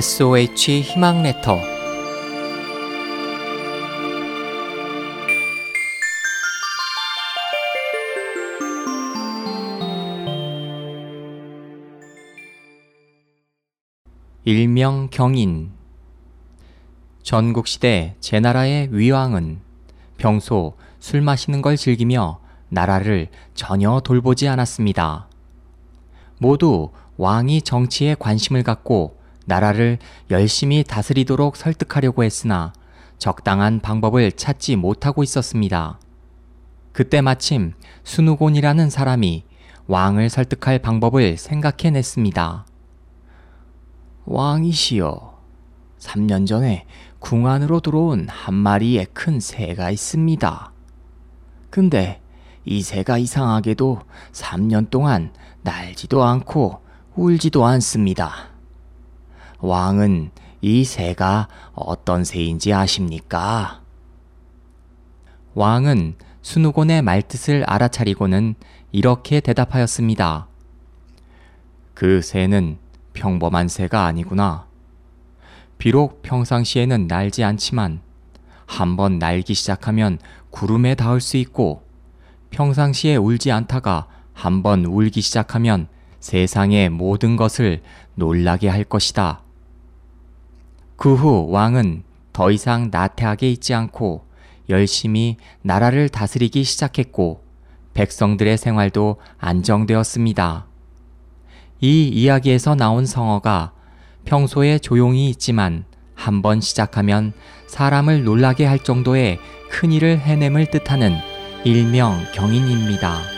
SOH 희망 레터 일명 경인 전국시대 제 나라의 위왕은 평소 술 마시는 걸 즐기며 나라를 전혀 돌보지 않았습니다. 모두 왕이 정치에 관심을 갖고 나라를 열심히 다스리도록 설득하려고 했으나 적당한 방법을 찾지 못하고 있었습니다. 그때 마침 순우곤이라는 사람이 왕을 설득할 방법을 생각해냈습니다. 왕이시여, 3년 전에 궁 안으로 들어온 한 마리의 큰 새가 있습니다. 근데 이 새가 이상하게도 3년 동안 날지도 않고 울지도 않습니다. 왕은 이 새가 어떤 새인지 아십니까? 왕은 순우곤의 말뜻을 알아차리고는 이렇게 대답하였습니다. 그 새는 평범한 새가 아니구나. 비록 평상시에는 날지 않지만 한번 날기 시작하면 구름에 닿을 수 있고 평상시에 울지 않다가 한번 울기 시작하면 세상의 모든 것을 놀라게 할 것이다. 그 후 왕은 더 이상 나태하게 있지 않고 열심히 나라를 다스리기 시작했고 백성들의 생활도 안정되었습니다. 이 이야기에서 나온 성어가 평소에 조용히 있지만 한번 시작하면 사람을 놀라게 할 정도의 큰 일을 해냄을 뜻하는 일명 경인입니다.